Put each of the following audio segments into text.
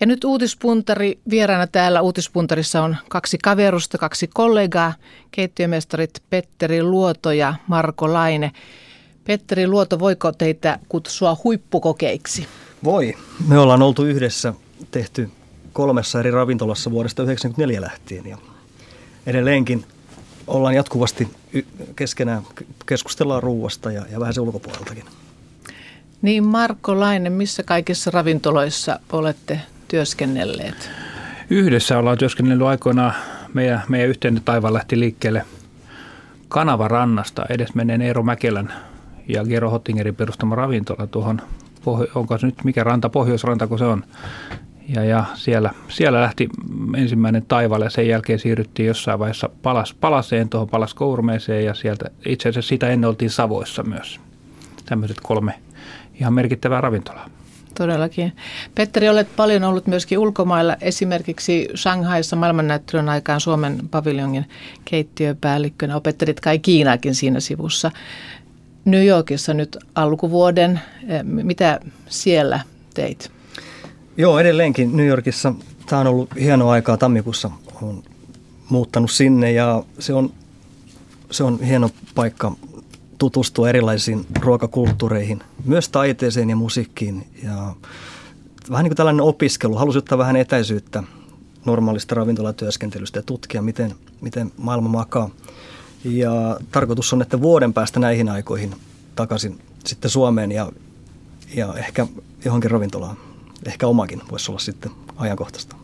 Ja nyt uutispuntari vieraana täällä uutispuntarissa on kaksi kaverusta, kaksi kollegaa, keittiömestarit Petteri Luoto ja Marko Laine. Petteri Luoto, voiko teitä kutsua huippukokeiksi? Voi. Me ollaan oltu yhdessä tehty kolmessa eri ravintolassa vuodesta 1994 lähtien ja edelleenkin ollaan jatkuvasti keskenään, keskustellaan ruuasta ja, ja vähän se ulkopuoleltakin. Niin Marko Laine, missä kaikissa ravintoloissa olette työskennelleet? Yhdessä ollaan työskennellyt aikoinaan. Meidän, meidän yhteinen taivaan lähti liikkeelle Kanavarannasta edes meneen Eero Mäkelän ja Gero Hottingerin perustama ravintola tuohon, onko se nyt mikä ranta, Pohjoisranta kun se on. Ja, ja siellä, siellä lähti ensimmäinen taivalle ja sen jälkeen siirryttiin jossain vaiheessa palas, palaseen, tuohon palas kourmeeseen ja sieltä itse asiassa sitä ennen oltiin Savoissa myös. Tämmöiset kolme ihan merkittävää ravintolaa. Todellakin. Petteri, olet paljon ollut myöskin ulkomailla, esimerkiksi Shanghaissa maailmannäyttelyn aikaan Suomen paviljongin keittiöpäällikkönä. Opettelit kai Kiinaakin siinä sivussa. New Yorkissa nyt alkuvuoden. Eh, mitä siellä teit? Joo, edelleenkin New Yorkissa. Tämä on ollut hienoa aikaa tammikuussa. Olen muuttanut sinne ja se on, se on hieno paikka tutustua erilaisiin ruokakulttuureihin, myös taiteeseen ja musiikkiin. Ja vähän niin kuin tällainen opiskelu. Halusin ottaa vähän etäisyyttä normaalista ravintolatyöskentelystä ja tutkia, miten, miten maailma makaa. Ja tarkoitus on, että vuoden päästä näihin aikoihin takaisin sitten Suomeen ja, ja ehkä johonkin ravintolaan. Ehkä omakin voisi olla sitten ajankohtaista.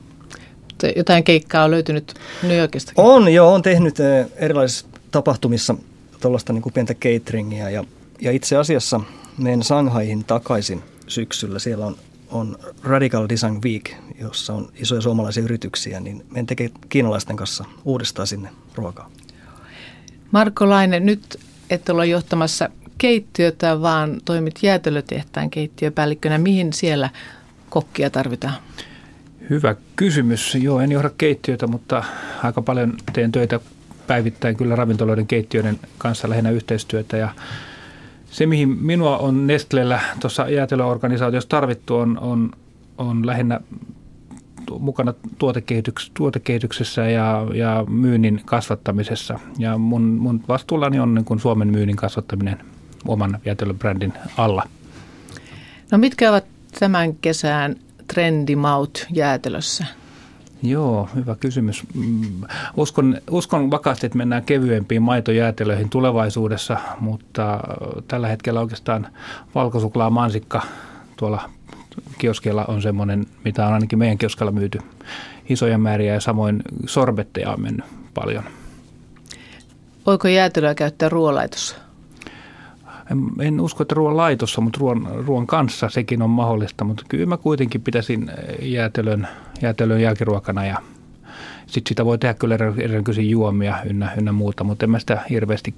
Jotain keikkaa on löytynyt New Yorkista. On, joo. on tehnyt eh, erilaisissa tapahtumissa tuollaista niin pientä cateringia ja, ja itse asiassa menen Shanghaihin takaisin syksyllä. Siellä on, on Radical Design Week, jossa on isoja suomalaisia yrityksiä, niin menen tekee kiinalaisten kanssa uudestaan sinne ruokaa. Marko Laine, nyt et ole johtamassa keittiötä, vaan toimit jäätelötehtaan keittiöpäällikkönä. Mihin siellä kokkia tarvitaan? Hyvä kysymys. Joo, en johda keittiötä, mutta aika paljon teen töitä päivittäin kyllä ravintoloiden keittiöiden kanssa lähinnä yhteistyötä ja se, mihin minua on Nestlellä tuossa jäätelöorganisaatiossa tarvittu, on, on, on lähinnä mukana tuotekehityks, tuotekehityksessä ja, ja myynnin kasvattamisessa. Ja mun, mun vastuullani on niin kuin Suomen myynnin kasvattaminen oman jäätelöbrändin alla. No mitkä ovat tämän kesän trendimaut jäätelössä? Joo, hyvä kysymys. Mm, uskon, uskon vakaasti, että mennään kevyempiin maitojäätelöihin tulevaisuudessa, mutta tällä hetkellä oikeastaan valkosuklaa mansikka tuolla kioskeilla on semmoinen, mitä on ainakin meidän kioskella myyty isoja määriä ja samoin sorbetteja on mennyt paljon. Voiko jäätelöä käyttää ruoanlaitossa? En, en usko, että ruoan laitossa, mutta ruoan, ruoan kanssa sekin on mahdollista. Mutta kyllä mä kuitenkin pitäisin jäätelön, jäätelön jälkiruokana ja sitten sitä voi tehdä kyllä erinäköisiä juomia ynnä, ynnä muuta, mutta en mä sitä hirveästi,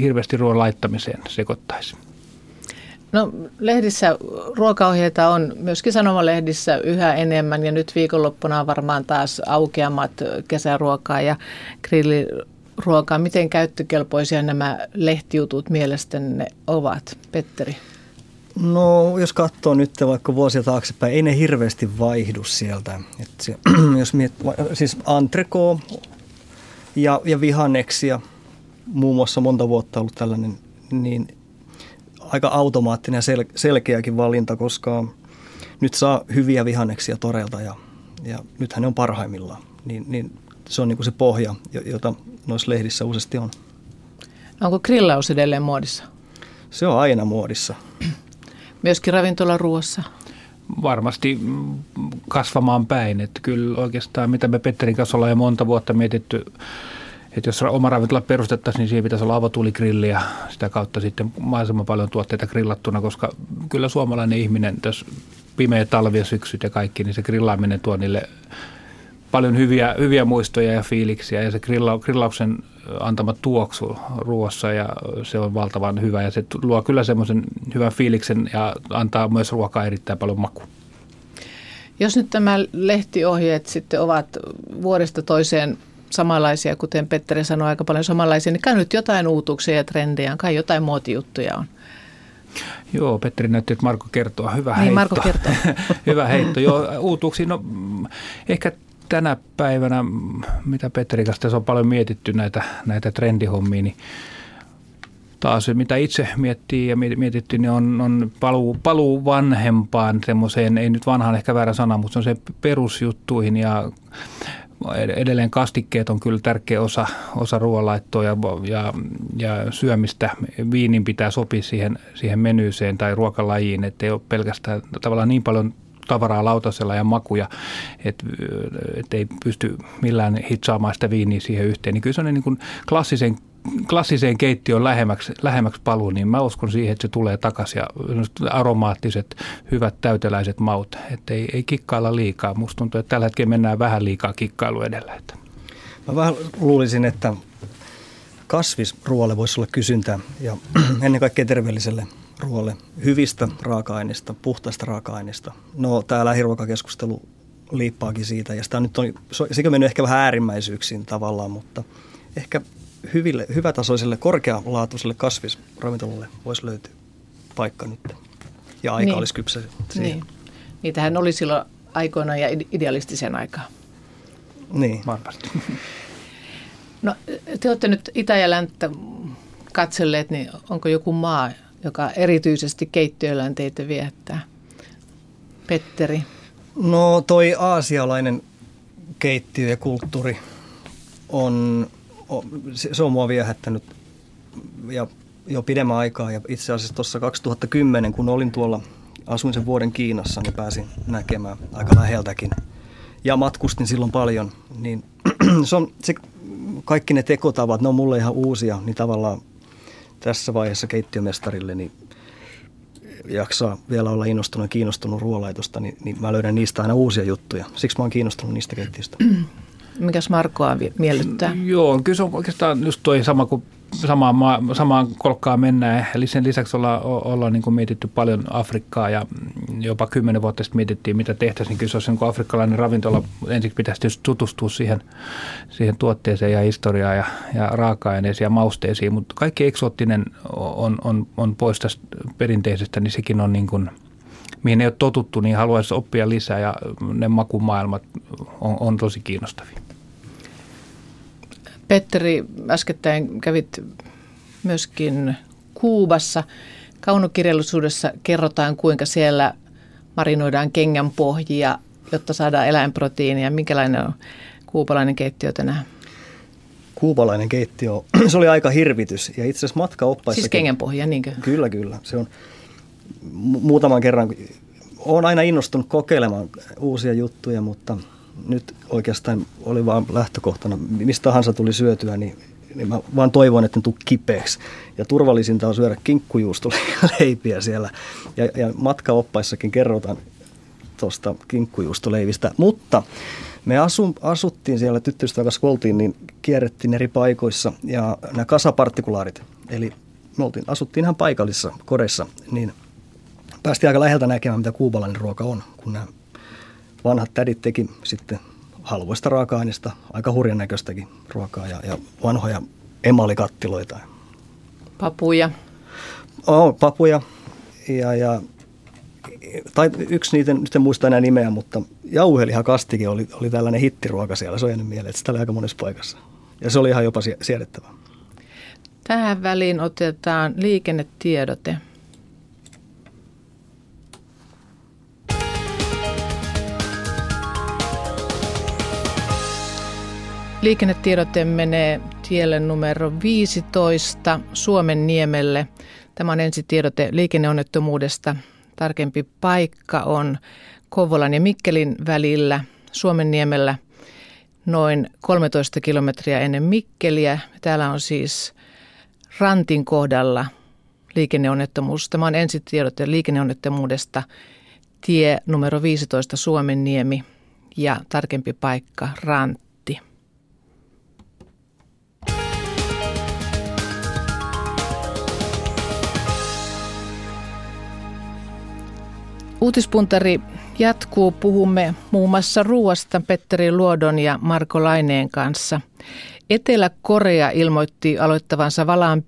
hirveästi ruoan laittamiseen sekoittaisi. No lehdissä ruokaohjeita on myöskin sanomalehdissä yhä enemmän ja nyt viikonloppuna on varmaan taas aukeamat kesäruokaa ja grilli ruokaa. Miten käyttökelpoisia nämä lehtijutut mielestänne ovat, Petteri? No jos katsoo nyt vaikka vuosia taaksepäin, ei ne hirveästi vaihdu sieltä. Et se, jos miet, siis antreko ja, ja vihanneksia, muun muassa monta vuotta ollut tällainen, niin aika automaattinen ja sel, selkeäkin valinta, koska nyt saa hyviä vihanneksia toreilta ja, ja nythän ne on parhaimmillaan. Niin, niin se on niin kuin se pohja, jota noissa lehdissä useasti on. Onko grillaus edelleen muodissa? Se on aina muodissa. Myöskin ravintolaruoassa? Varmasti kasvamaan päin. Että kyllä oikeastaan, mitä me Petterin kanssa ollaan jo monta vuotta mietitty, että jos oma ravintola perustettaisiin, niin siihen pitäisi olla avotuligrilli ja sitä kautta sitten mahdollisimman paljon tuotteita grillattuna, koska kyllä suomalainen ihminen, jos pimeä talvi ja syksyt ja kaikki, niin se grillaaminen tuo niille paljon hyviä, hyviä muistoja ja fiiliksiä ja se grilla, grillauksen antama tuoksu ruoassa ja se on valtavan hyvä ja se luo kyllä semmoisen hyvän fiiliksen ja antaa myös ruokaa erittäin paljon maku. Jos nyt tämä lehtiohjeet sitten ovat vuodesta toiseen samanlaisia, kuten Petteri sanoi aika paljon samanlaisia, niin kai nyt jotain uutuksia ja trendejä on, kai jotain muotijuttuja on Joo, Petteri näytti, että Marko kertoo. Hyvä niin, heitto. Marko kertoo. Hyvä heitto. Joo, uutuuksiin. No, ehkä tänä päivänä, mitä Petteri kanssa tässä on paljon mietitty näitä, näitä trendihommia, niin taas mitä itse miettii ja mietitty, niin on, on paluu, paluu vanhempaan semmoiseen, ei nyt vanhaan ehkä väärä sana, mutta se on se perusjuttuihin ja edelleen kastikkeet on kyllä tärkeä osa, osa ruoanlaittoa ja, ja, ja syömistä. Viinin pitää sopia siihen, siihen menyyseen tai ruokalajiin, ettei ole pelkästään tavallaan niin paljon tavaraa lautasella ja makuja, että et ei pysty millään hitsaamaan sitä viiniä siihen yhteen. Niin kyllä se on niin kuin klassisen klassiseen keittiöön lähemmäksi, lähemmäksi paluu, niin mä uskon siihen, että se tulee takaisin ja aromaattiset, hyvät täyteläiset maut, että ei, ei kikkailla liikaa. Musta tuntuu, että tällä hetkellä mennään vähän liikaa kikkailu edellä. Että. Mä vähän luulisin, että kasvisruoalle voisi olla kysyntää ja ennen kaikkea terveelliselle ruoalle hyvistä raaka-aineista, puhtaista raaka-aineista. No tämä lähiruokakeskustelu liippaakin siitä ja sitä nyt on, on mennyt ehkä vähän äärimmäisyyksiin tavallaan, mutta ehkä hyville, hyvätasoiselle, korkealaatuiselle kasvisravintolalle voisi löytyä paikka nyt. Ja aika niin. olisi kypsä siihen. Niin. Niitähän oli silloin aikoinaan ja idealistisen aikaa. Niin. Varmasti. No, te olette nyt Itä- ja Länttä katselleet, niin onko joku maa, joka erityisesti keittiöllään teitä viehättää? Petteri. No toi aasialainen keittiö ja kulttuuri on se on mua viehättänyt ja jo pidemmän aikaa. Ja itse asiassa tuossa 2010, kun olin tuolla, asuin sen vuoden Kiinassa, niin pääsin näkemään aika läheltäkin. Ja matkustin silloin paljon, niin se on, se, kaikki ne tekotavat, ne on mulle ihan uusia, niin tavallaan tässä vaiheessa keittiömestarille, niin jaksaa vielä olla innostunut ja kiinnostunut ruoanlaitosta, niin, niin mä löydän niistä aina uusia juttuja. Siksi mä oon kiinnostunut niistä keittiöistä. Mikäs Markoa miellyttää? Joo, kyllä se on oikeastaan just toi sama kuin samaan, maa, samaan kolkkaan mennään. Eli sen lisäksi ollaan, ollaan niin mietitty paljon Afrikkaa ja jopa kymmenen vuotta sitten mietittiin, mitä tehtäisiin. Kyllä se olisi niin afrikkalainen ravintola. Ensiksi pitäisi tutustua siihen, siihen tuotteeseen ja historiaan ja, ja raaka-aineisiin ja mausteisiin. Mutta kaikki eksoottinen on, on, on pois tästä perinteisestä, niin sekin on niin kuin – mihin ei ole totuttu, niin haluaisi oppia lisää ja ne makumaailmat on, on tosi kiinnostavia. Petteri, äskettäin kävit myöskin Kuubassa. Kaunokirjallisuudessa kerrotaan, kuinka siellä marinoidaan kengän pohjia, jotta saadaan eläinproteiinia. Minkälainen on kuupalainen keittiö tänään? Kuupalainen keittiö, se oli aika hirvitys. Ja itse asiassa matkaoppaissakin... Siis kengänpohja, niinkö? Kyllä, kyllä. Se on muutaman kerran olen aina innostunut kokeilemaan uusia juttuja, mutta nyt oikeastaan oli vain lähtökohtana, mistä tahansa tuli syötyä, niin, niin mä vaan toivon, että ne tuu kipeäksi. Ja turvallisinta on syödä kinkkujuustoleipiä siellä. Ja, ja matkaoppaissakin kerrotaan tuosta kinkkujuustoleivistä. Mutta me asu, asuttiin siellä tyttöystävän kanssa, oltiin, niin kierrettiin eri paikoissa. Ja nämä kasapartikulaarit, eli me oltiin, asuttiin ihan paikallisissa kodeissa, niin – päästiin aika läheltä näkemään, mitä kuubalainen ruoka on, kun nämä vanhat tädit teki sitten halvoista raaka-aineista, aika hurjan näköistäkin ruokaa ja, ja vanhoja emalikattiloita. Papuja. Oh, papuja ja, ja tai yksi niitä, nyt en muista enää nimeä, mutta jauhelihakastike oli, oli tällainen hittiruoka siellä. Se on jäänyt mieleen, että sitä oli aika monessa paikassa. Ja se oli ihan jopa siedettävää. Tähän väliin otetaan liikennetiedote. Liikennetiedote menee tielle numero 15 Suomen niemelle. Tämä on ensi tiedote liikenneonnettomuudesta. Tarkempi paikka on Kouvolan ja Mikkelin välillä Suomen niemellä noin 13 kilometriä ennen Mikkeliä. Täällä on siis Rantin kohdalla liikenneonnettomuus. Tämä on ensi tiedote liikenneonnettomuudesta tie numero 15 Suomen niemi ja tarkempi paikka Rantti. Uutispuntari jatkuu. Puhumme muun muassa ruoasta Petteri Luodon ja Marko Laineen kanssa. Etelä-Korea ilmoitti aloittavansa valaan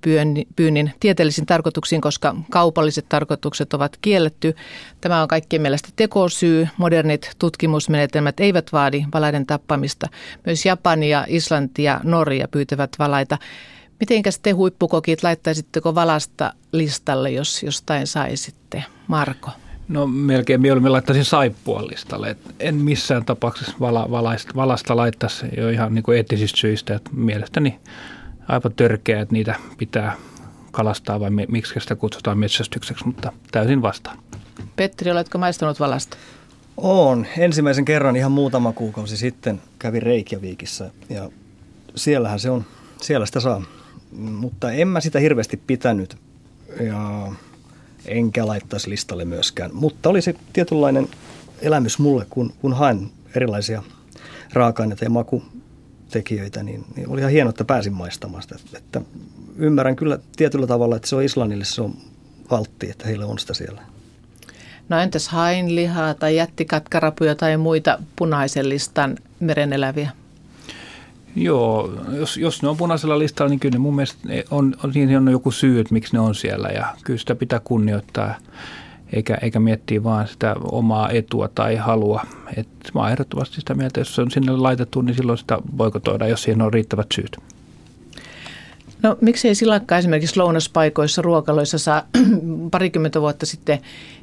pyynnin tieteellisiin tarkoituksiin, koska kaupalliset tarkoitukset ovat kielletty. Tämä on kaikkien mielestä tekosyy. Modernit tutkimusmenetelmät eivät vaadi valaiden tappamista. Myös Japani ja Islanti ja Norja pyytävät valaita. Mitenkäs te huippukokit laittaisitteko valasta listalle, jos jostain saisitte? Marko. No melkein mieluummin laittaisin saippua listalle. Et en missään tapauksessa vala, valaista, valasta laittaisi jo ihan niin kuin eettisistä syistä. Et mielestäni aivan törkeä, että niitä pitää kalastaa vai miksi sitä kutsutaan metsästykseksi, mutta täysin vastaan. Petteri, oletko maistanut valasta? On. Ensimmäisen kerran ihan muutama kuukausi sitten kävin Reikjavikissä ja siellähän se on, siellä sitä saa. Mutta en mä sitä hirveästi pitänyt ja enkä laittaisi listalle myöskään. Mutta oli se tietynlainen elämys mulle, kun, kun haen erilaisia raaka-aineita ja makutekijöitä, niin, niin oli ihan hienoa, että pääsin maistamaan sitä. Että ymmärrän kyllä tietyllä tavalla, että se on Islannille se on valtti, että heillä on sitä siellä. No entäs hainlihaa tai jättikatkarapuja tai muita punaisen listan mereneläviä? Joo, jos, jos ne on punaisella listalla, niin kyllä ne mun mielestä on, on, siinä on joku syy, että miksi ne on siellä ja kyllä sitä pitää kunnioittaa eikä, eikä miettiä vaan sitä omaa etua tai halua. Et mä oon ehdottomasti sitä mieltä, jos se on sinne laitettu, niin silloin sitä boikotoida, jos siihen on riittävät syyt. No miksei silakka esimerkiksi lounaspaikoissa, ruokaloissa saa parikymmentä vuotta sitten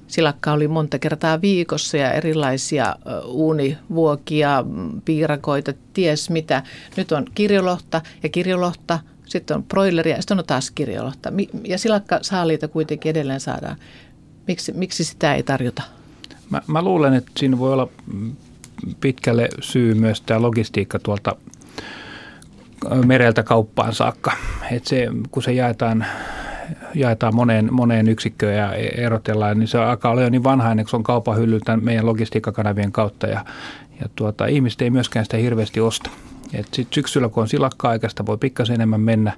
silakka oli monta kertaa viikossa ja erilaisia uunivuokia, piirakoita, ties mitä. Nyt on kirjolohta ja kirjolohta, sitten on broileria ja sitten on taas kirjolohta. Ja silakka saaliita kuitenkin edelleen saadaan. Miksi, miksi sitä ei tarjota? Mä, mä luulen, että siinä voi olla pitkälle syy myös tämä logistiikka tuolta mereltä kauppaan saakka. Et se, kun se jaetaan, jaetaan moneen, moneen yksikköön ja erotellaan, niin se alkaa olla jo niin vanhainen, kun se on kaupan hyllyltä meidän logistiikkakanavien kautta ja, ja tuota, ihmiset ei myöskään sitä hirveästi osta. Et sit syksyllä, kun on silakka-aikaista, voi pikkasen enemmän mennä,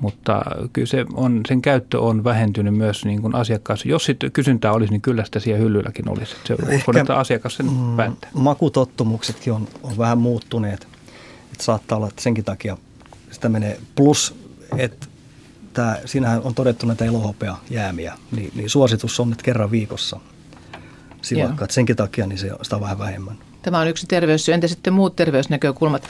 mutta kyllä se on, sen käyttö on vähentynyt myös niin kuin asiakkaassa. Jos sitten kysyntää olisi, niin kyllä sitä siellä hyllylläkin olisi. Se, Ehkä uskon, että asiakas sen mm, päättää. Makutottumuksetkin on, on vähän muuttuneet. Että saattaa olla, että senkin takia sitä menee. Plus, että tämä, siinähän on todettu näitä elohopea jäämiä, niin, niin suositus on nyt kerran viikossa silakka. Että senkin takia niin se, sitä on vähän vähemmän. Tämä on yksi terveyssyy. Entä sitten muut terveysnäkökulmat?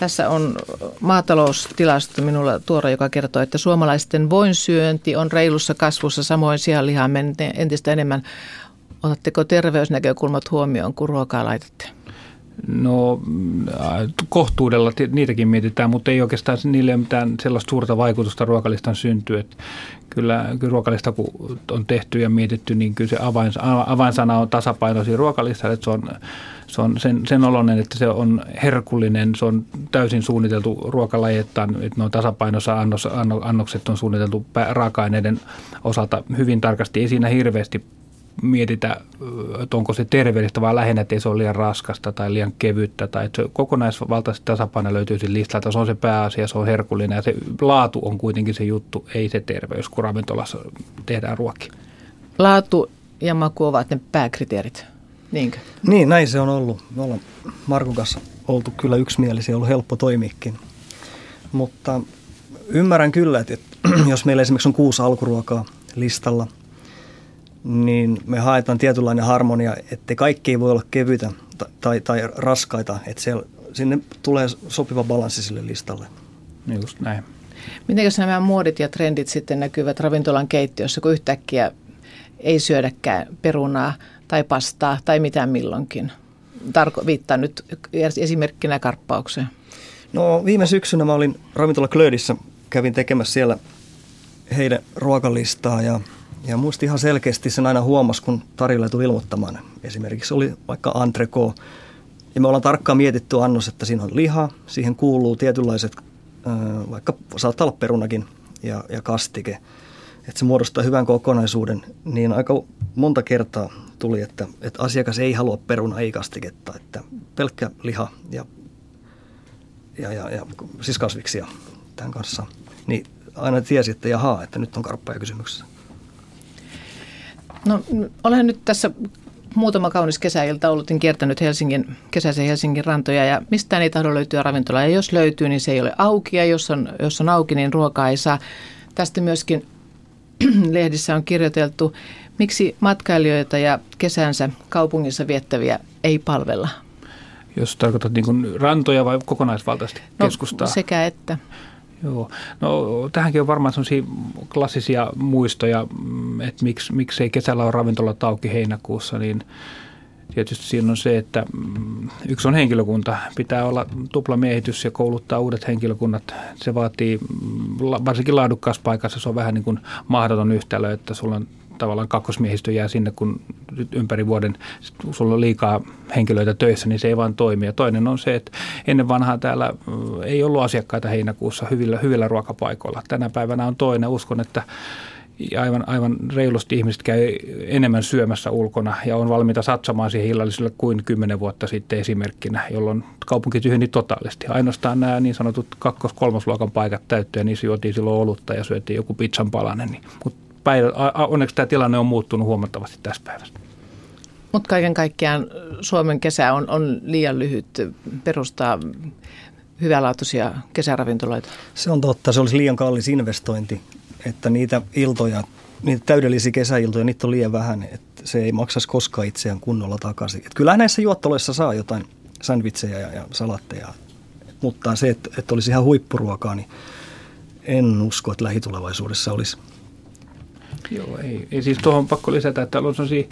Tässä on maataloustilasto minulla tuora, joka kertoo, että suomalaisten voinsyönti on reilussa kasvussa, samoin sianlihaa menee entistä enemmän. Otatteko terveysnäkökulmat huomioon, kun ruokaa laitatte? No kohtuudella niitäkin mietitään, mutta ei oikeastaan niille mitään sellaista suurta vaikutusta ruokalistan syntyy. Että kyllä, kyllä ruokalista kun on tehty ja mietitty, niin kyllä se avain, avainsana on tasapainoisia ruokalista, että se on, se on sen, sen oloinen, että se on herkullinen, se on täysin suunniteltu ruokalajettaan, että nuo tasapainossa annos, annokset on suunniteltu raaka-aineiden osalta hyvin tarkasti. Ei siinä hirveästi mietitä, että onko se terveellistä, vaan lähinnä, että ei se ole liian raskasta tai liian kevyttä. Tai että se kokonaisvaltaisesti tasapaino löytyy siinä listalta. Se on se pääasia, se on herkullinen ja se laatu on kuitenkin se juttu, ei se terveys, kun ravintolassa tehdään ruokia. Laatu ja maku ovat ne pääkriteerit, niinkö? Niin, näin se on ollut. Me ollaan Markun kanssa oltu kyllä yksimielisiä, ollut helppo toimiikin. Mutta ymmärrän kyllä, että jos meillä esimerkiksi on kuusi alkuruokaa listalla – niin me haetaan tietynlainen harmonia, että kaikki ei voi olla kevyitä tai, tai raskaita, että siellä, sinne tulee sopiva balanssi sille listalle. Just näin. Miten jos nämä muodit ja trendit sitten näkyvät ravintolan keittiössä, kun yhtäkkiä ei syödäkään perunaa tai pastaa tai mitään milloinkin? Tarko, viittaan nyt esimerkkinä karppaukseen. No viime syksynä mä olin ravintola Klödissä, kävin tekemässä siellä heidän ruokalistaa ja ja muisti ihan selkeästi sen aina huomas, kun Tarille tuli ilmoittamaan. Esimerkiksi oli vaikka entreko. Ja me ollaan tarkkaan mietitty annos, että siinä on liha, siihen kuuluu tietynlaiset, vaikka saattaa olla perunakin ja, ja kastike. Että se muodostaa hyvän kokonaisuuden, niin aika monta kertaa tuli, että, että asiakas ei halua peruna, ei kastiketta, että pelkkä liha ja, ja, ja, ja siis kasviksia tämän kanssa. Niin aina tiesi, että jaha, että nyt on karppaja kysymyksessä. No olen nyt tässä muutama kaunis kesäilta ollut, niin kiertänyt Helsingin, kesäisen Helsingin rantoja ja mistään ei tahdo löytyä ravintolaa. Ja jos löytyy, niin se ei ole auki ja jos on, jos on auki, niin ruokaa ei saa. Tästä myöskin lehdissä on kirjoiteltu, miksi matkailijoita ja kesänsä kaupungissa viettäviä ei palvella. Jos tarkoitat niin rantoja vai kokonaisvaltaisesti no, keskustaa? sekä että. Joo. No tähänkin on varmaan sellaisia klassisia muistoja, mm, että miksi, miksi ei kesällä ole ravintola auki heinäkuussa, niin tietysti siinä on se, että mm, yksi on henkilökunta. Pitää olla tuplamiehitys ja kouluttaa uudet henkilökunnat. Se vaatii, mm, varsinkin laadukkaassa paikassa, se on vähän niin kuin mahdoton yhtälö, että sulla on tavallaan kakkosmiehistö jää sinne, kun ympäri vuoden sulla on liikaa henkilöitä töissä, niin se ei vaan toimi. Ja toinen on se, että ennen vanhaa täällä ei ollut asiakkaita heinäkuussa hyvillä, hyvillä ruokapaikoilla. Tänä päivänä on toinen. Uskon, että aivan, aivan reilusti ihmiset käy enemmän syömässä ulkona ja on valmiita satsamaan siihen illalliselle kuin kymmenen vuotta sitten esimerkkinä, jolloin kaupunki tyhjeni totaalisti. Ainoastaan nämä niin sanotut kakkos-kolmosluokan paikat täyttyy ja niissä juotiin silloin olutta ja syötiin joku pizzan palanen. Niin, mutta päivä, onneksi tämä tilanne on muuttunut huomattavasti tässä päivässä. Mutta kaiken kaikkiaan Suomen kesä on, on liian lyhyt perustaa hyvälaatuisia kesäravintoloita. Se on totta, se olisi liian kallis investointi, että niitä iltoja, niitä täydellisiä kesäiltoja, niitä on liian vähän, että se ei maksaisi koskaan itseään kunnolla takaisin. Et kyllä näissä juottoloissa saa jotain sandwicheja ja, ja salatteja, mutta se, että, että olisi ihan huippuruokaa, niin en usko, että lähitulevaisuudessa olisi – Joo, ei, ei siis tuohon pakko lisätä, että on sellaisia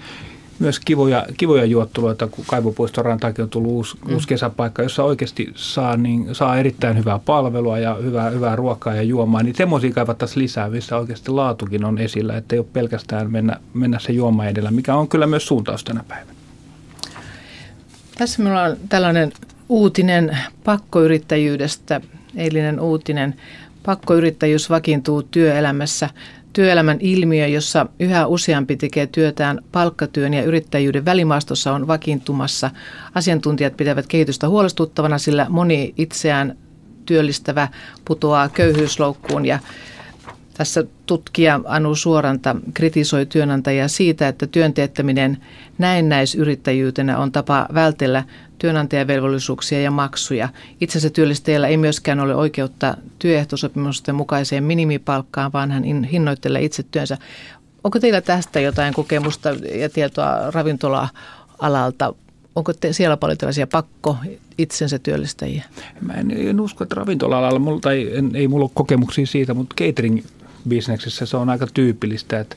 myös kivoja, kivoja juotteluita, kun Kaivopuiston rantaakin on tullut uusi, mm. uusi kesäpaikka, jossa oikeasti saa, niin, saa erittäin hyvää palvelua ja hyvää, hyvää ruokaa ja juomaa, niin semmoisia kaivattaisiin lisää, missä oikeasti laatukin on esillä, että ei ole pelkästään mennä, mennä se juoma edellä, mikä on kyllä myös suuntaus tänä päivänä. Tässä minulla on tällainen uutinen pakkoyrittäjyydestä, eilinen uutinen. Pakkoyrittäjyys vakiintuu työelämässä työelämän ilmiö, jossa yhä useampi tekee työtään palkkatyön ja yrittäjyyden välimaastossa on vakiintumassa. Asiantuntijat pitävät kehitystä huolestuttavana, sillä moni itseään työllistävä putoaa köyhyysloukkuun ja tässä tutkija Anu Suoranta kritisoi työnantajia siitä, että työnteettäminen näennäisyrittäjyytenä on tapa vältellä työnantajavelvollisuuksia ja maksuja. Itse asiassa työllistäjällä ei myöskään ole oikeutta työehtosopimusten mukaiseen minimipalkkaan, vaan hän hinnoittelee itse työnsä. Onko teillä tästä jotain kokemusta ja tietoa ravintola-alalta? Onko te siellä paljon tällaisia pakko itsensä työllistäjiä? Mä en, en usko, että ravintola-alalla, mulla, tai en, ei mulla ole kokemuksia siitä, mutta catering-bisneksessä se on aika tyypillistä, että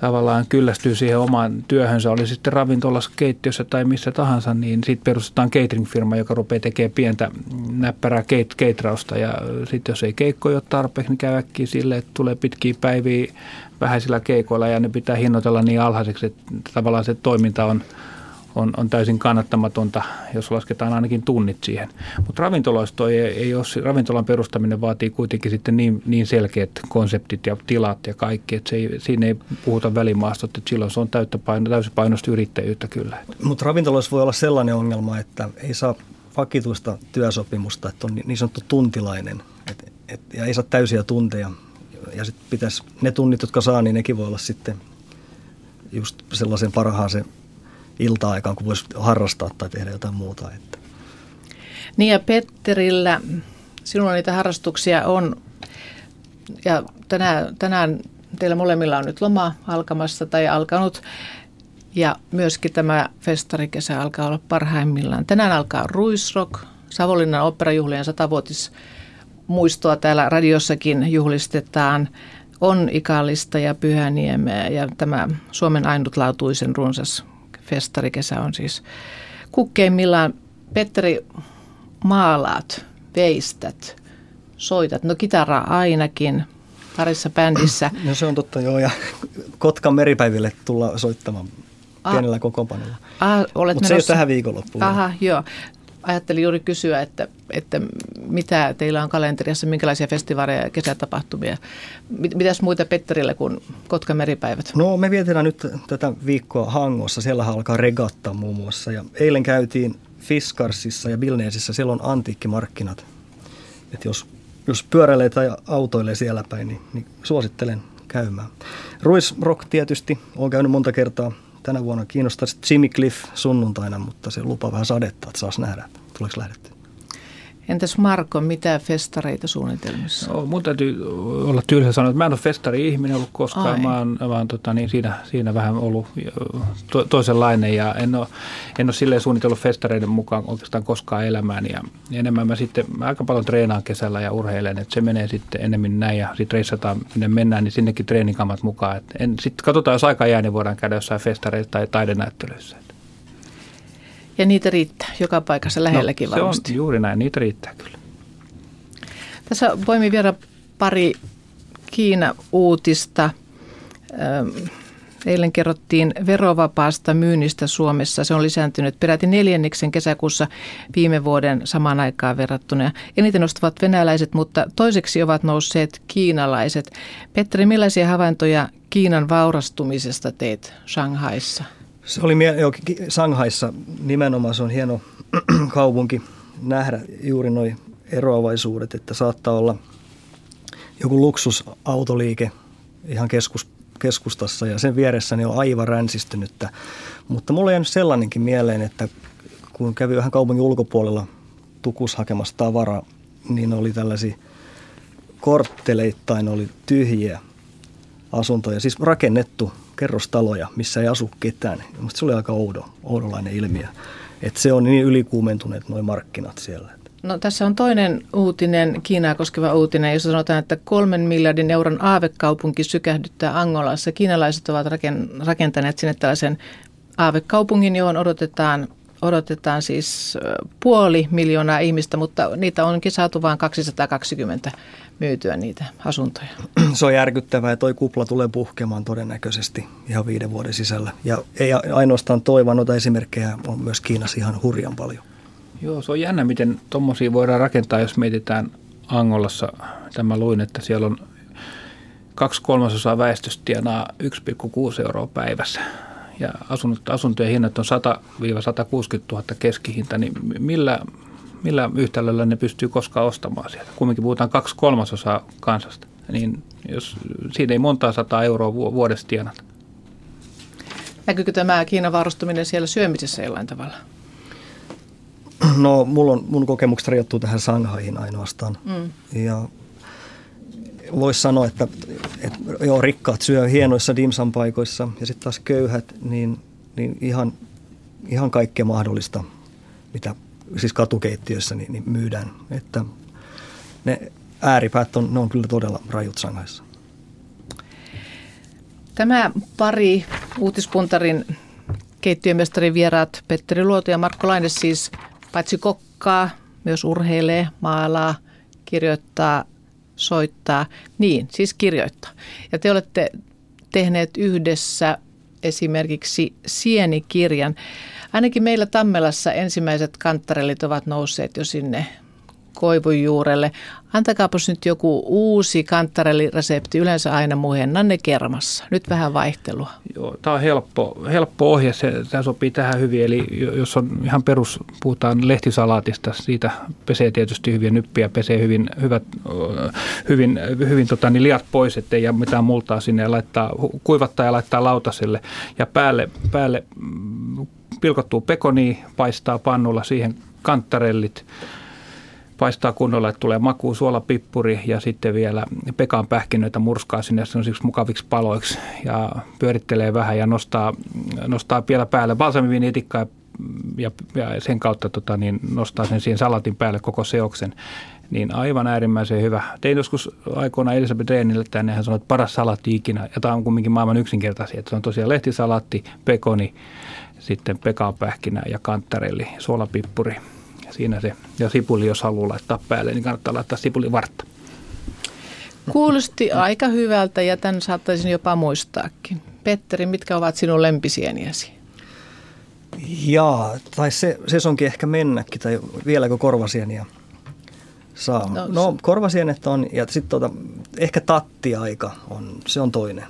tavallaan kyllästyy siihen omaan työhönsä, oli sitten ravintolassa, keittiössä tai missä tahansa, niin sitten perustetaan catering-firma, joka rupeaa tekemään pientä näppärää keitrausta. Ja sitten jos ei keikkoja ole tarpeeksi, niin käy äkkiä sille, että tulee pitkiä päiviä vähäisillä keikoilla ja ne pitää hinnoitella niin alhaiseksi, että tavallaan se toiminta on – on, on täysin kannattamatonta, jos lasketaan ainakin tunnit siihen. Mutta ravintoloista ei, ei ole, ravintolan perustaminen vaatii kuitenkin sitten niin, niin selkeät konseptit ja tilat ja kaikki, että se ei, siinä ei puhuta välimaastot, että silloin se on täyttä paino, täysipainoista yrittäjyyttä kyllä. Mutta ravintoloissa voi olla sellainen ongelma, että ei saa vakituista työsopimusta, että on niin sanottu tuntilainen et, et, ja ei saa täysiä tunteja. Ja sitten pitäisi ne tunnit, jotka saa, niin nekin voi olla sitten just sellaisen parhaaseen ilta-aikaan, kun voisi harrastaa tai tehdä jotain muuta. Että. Niin ja Petterillä, sinulla niitä harrastuksia on ja tänään, tänään teillä molemmilla on nyt loma alkamassa tai alkanut. Ja myöskin tämä festarikesä alkaa olla parhaimmillaan. Tänään alkaa Ruisrock, Savonlinnan operajuhlien satavuotis muistoa täällä radiossakin juhlistetaan. On Ikallista ja Pyhäniemeä ja tämä Suomen ainutlaatuisen runsas festarikesä on siis kukkeimmillaan. Petteri, maalaat, veistät, soitat, no kitaraa ainakin, parissa bändissä. No se on totta joo ja Kotkan meripäiville tulla soittamaan pienellä kokoonpanolla. Mutta se ei ole tähän viikonloppuun. Aha, joo ajattelin juuri kysyä, että, että mitä teillä on kalenterissa, minkälaisia festivaaleja ja kesätapahtumia. Mitäs muita Petterille kuin Kotka meripäivät? No me vietetään nyt tätä viikkoa Hangossa. Siellä alkaa regatta muun muassa. Ja eilen käytiin Fiskarsissa ja Bilneesissä. Siellä on antiikkimarkkinat. Et jos, jos pyöräilee tai autoilee siellä päin, niin, niin suosittelen käymään. Ruisrock tietysti. Olen käynyt monta kertaa tänä vuonna kiinnostaisi Jimmy Cliff sunnuntaina, mutta se lupa vähän sadetta, että saas nähdä, tuleeko lähdetty. Entäs Marko, mitä festareita suunnitelmissa? No, mun täytyy olla tylsä sanoa, että mä en ole festari-ihminen ollut koskaan. Ai. Mä oon, mä oon tota, niin siinä, siinä vähän ollut to, toisenlainen ja en ole, en ole silleen suunnitellut festareiden mukaan oikeastaan koskaan elämään. Ja enemmän mä sitten mä aika paljon treenaan kesällä ja urheilen, että se menee sitten enemmän näin ja sitten reissataan minne mennään, niin sinnekin treenikamat mukaan. Sitten katsotaan, jos aika jää, niin voidaan käydä jossain festareissa tai taidenäyttelyissä. Ja niitä riittää joka paikassa lähelläkin no, varmasti. Se on juuri näin, niitä riittää kyllä. Tässä voimme vielä pari Kiina-uutista. Eilen kerrottiin verovapaasta myynnistä Suomessa. Se on lisääntynyt peräti neljänneksen kesäkuussa viime vuoden samaan aikaan verrattuna. Eniten nostavat venäläiset, mutta toiseksi ovat nousseet kiinalaiset. Petteri, millaisia havaintoja Kiinan vaurastumisesta teet Shanghaissa? Se oli jo, Sanghaissa nimenomaan, se on hieno kaupunki nähdä juuri nuo eroavaisuudet, että saattaa olla joku luksusautoliike ihan keskus, keskustassa ja sen vieressä ne on aivan ränsistynyttä. Mutta mulla on sellainenkin mieleen, että kun kävi vähän kaupungin ulkopuolella tukus hakemassa tavaraa, niin oli tällaisia kortteleittain oli tyhjiä asuntoja, siis rakennettu kerrostaloja, missä ei asu ketään. Minusta se oli aika oudo, oudolainen ilmiö. Että se on niin ylikuumentuneet nuo markkinat siellä. No, tässä on toinen uutinen, Kiinaa koskeva uutinen, jossa sanotaan, että kolmen miljardin euron aavekaupunki sykähdyttää Angolassa. Kiinalaiset ovat rakentaneet sinne tällaisen aavekaupungin, johon odotetaan, odotetaan siis puoli miljoonaa ihmistä, mutta niitä onkin saatu vain 220 myytyä niitä asuntoja. Se on järkyttävää ja toi kupla tulee puhkeamaan todennäköisesti ihan viiden vuoden sisällä. Ja ei ainoastaan toi, vaan noita esimerkkejä on myös Kiinassa ihan hurjan paljon. Joo, se on jännä, miten tuommoisia voidaan rakentaa, jos mietitään Angolassa. Tämä luin, että siellä on kaksi kolmasosaa väestöstä tienaa 1,6 euroa päivässä ja asuntojen hinnat on 100-160 000 keskihinta, niin millä millä yhtälöllä ne pystyy koskaan ostamaan sieltä. Kumminkin puhutaan kaksi kolmasosaa kansasta, niin jos siinä ei montaa sataa euroa vuodessa tienata. Näkyykö tämä Kiinan varustuminen siellä syömisessä jollain tavalla? No, mulla on, mun kokemukset rajoittuu tähän Sanghaihin ainoastaan. Mm. Ja voisi sanoa, että, että joo, rikkaat syö hienoissa dimsan paikoissa ja sitten taas köyhät, niin, niin ihan, ihan kaikkea mahdollista, mitä siis katukeittiössä niin, niin myydään. Että ne ääripäät on, ne on kyllä todella rajut Sanghaissa. Tämä pari uutispuntarin keittiömestarin vieraat Petteri Luoto ja Markko Laine siis paitsi kokkaa, myös urheilee, maalaa, kirjoittaa, soittaa. Niin, siis kirjoittaa. Ja te olette tehneet yhdessä esimerkiksi sienikirjan. Ainakin meillä Tammelassa ensimmäiset kanttarellit ovat nousseet jo sinne koivun juurelle. Antakaapas nyt joku uusi kanttarelliresepti, yleensä aina muhennanne kermassa. Nyt vähän vaihtelua. Joo, tämä on helppo, helppo ohje, se, tämä sopii tähän hyvin. Eli jos on ihan perus, puhutaan lehtisalaatista, siitä pesee tietysti hyvin nyppiä, pesee hyvin, hyvät, hyvin, hyvin tota, niin liat pois, ettei jää mitään multaa sinne ja laittaa, kuivattaa ja laittaa lautaselle. Ja päälle, päälle pilkottuu pekoni, paistaa pannulla siihen kanttarellit, paistaa kunnolla, että tulee maku, suolapippuri ja sitten vielä pekan pähkinöitä murskaa sinne sellaisiksi mukaviksi paloiksi ja pyörittelee vähän ja nostaa, nostaa vielä päälle balsamiviinietikkaa ja, ja sen kautta tota, niin nostaa sen siihen salatin päälle koko seoksen. Niin aivan äärimmäisen hyvä. Tein joskus aikoina Elisabeth Reenille tänne, hän sanoi, että paras salatti ikinä. Ja tämä on kumminkin maailman yksinkertaisia. Että se on tosiaan lehtisalatti, pekoni, sitten pekapähkinä ja kanttarelli, suolapippuri. Ja siinä se, ja sipuli, jos haluaa laittaa päälle, niin kannattaa laittaa sipuli vartta. Kuulosti aika hyvältä ja tämän saattaisin jopa muistaakin. Petteri, mitkä ovat sinun lempisieniäsi? Jaa, tai se, se onkin ehkä mennäkin, tai vieläkö korvasieniä saa. No, no korvasienet on, ja sitten tota, ehkä tattiaika on, se on toinen.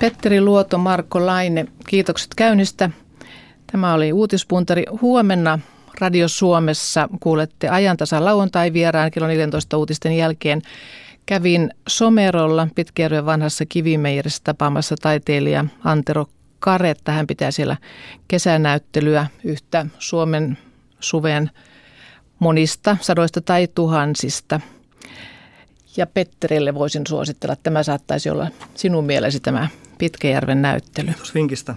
Petteri Luoto, Marko Laine, kiitokset käynnistä. Tämä oli uutispuntari. Huomenna Radio Suomessa kuulette ajantasa lauantai vieraan kello 14 uutisten jälkeen Kävin Somerolla Pitkäjärven vanhassa kivimeijerissä tapaamassa taiteilija Antero Karetta. Hän pitää siellä kesänäyttelyä yhtä Suomen suven monista sadoista tai tuhansista. Ja Petterille voisin suositella, että tämä saattaisi olla sinun mielesi tämä Pitkäjärven näyttely. Kiitos vinkistä.